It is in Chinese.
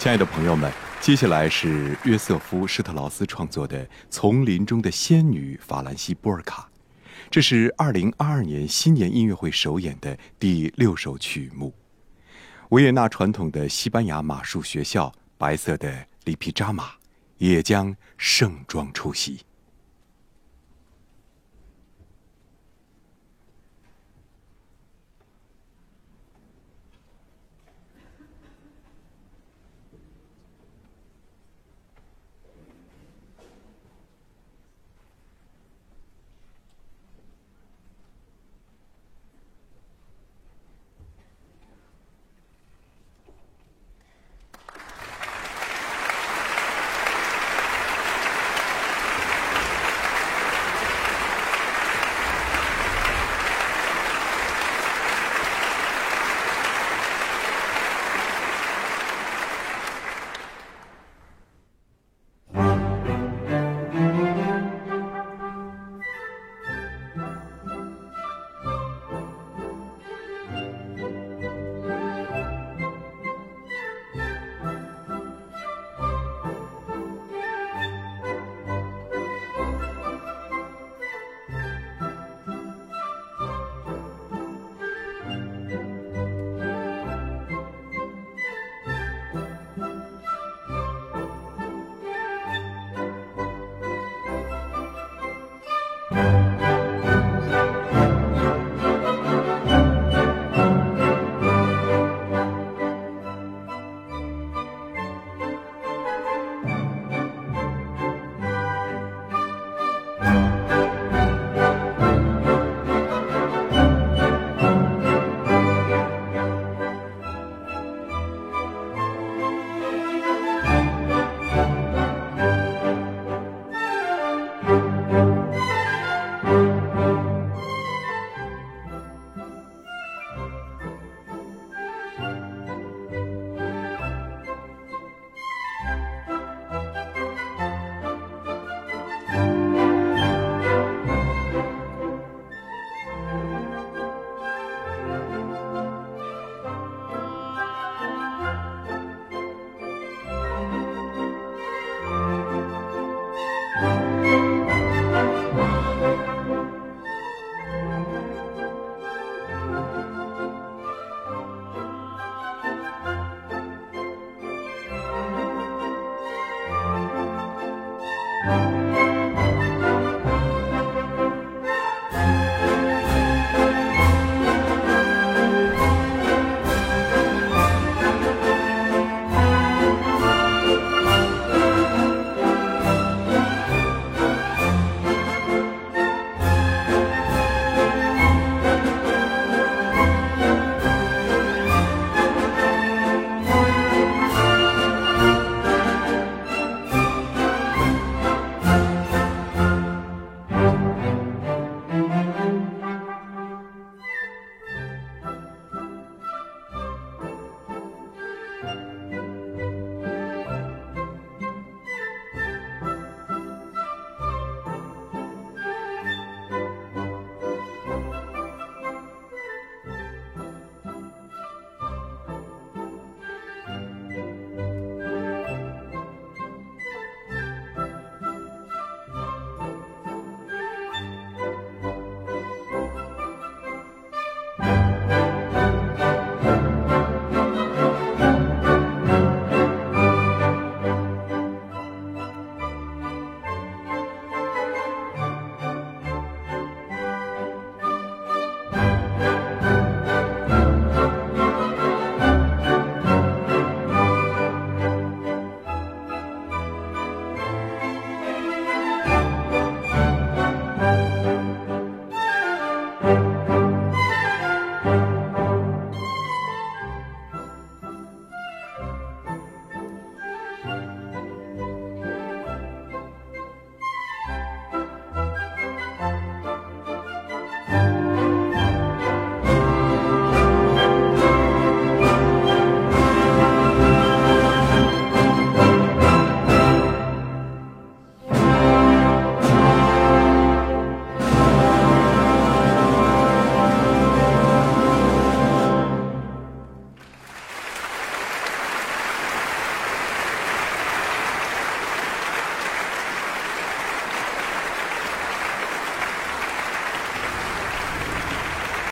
亲爱的朋友们，接下来是约瑟夫·施特劳斯创作的《丛林中的仙女》法兰西波尔卡，这是二零二二年新年音乐会首演的第六首曲目。维也纳传统的西班牙马术学校白色的里皮扎马也将盛装出席。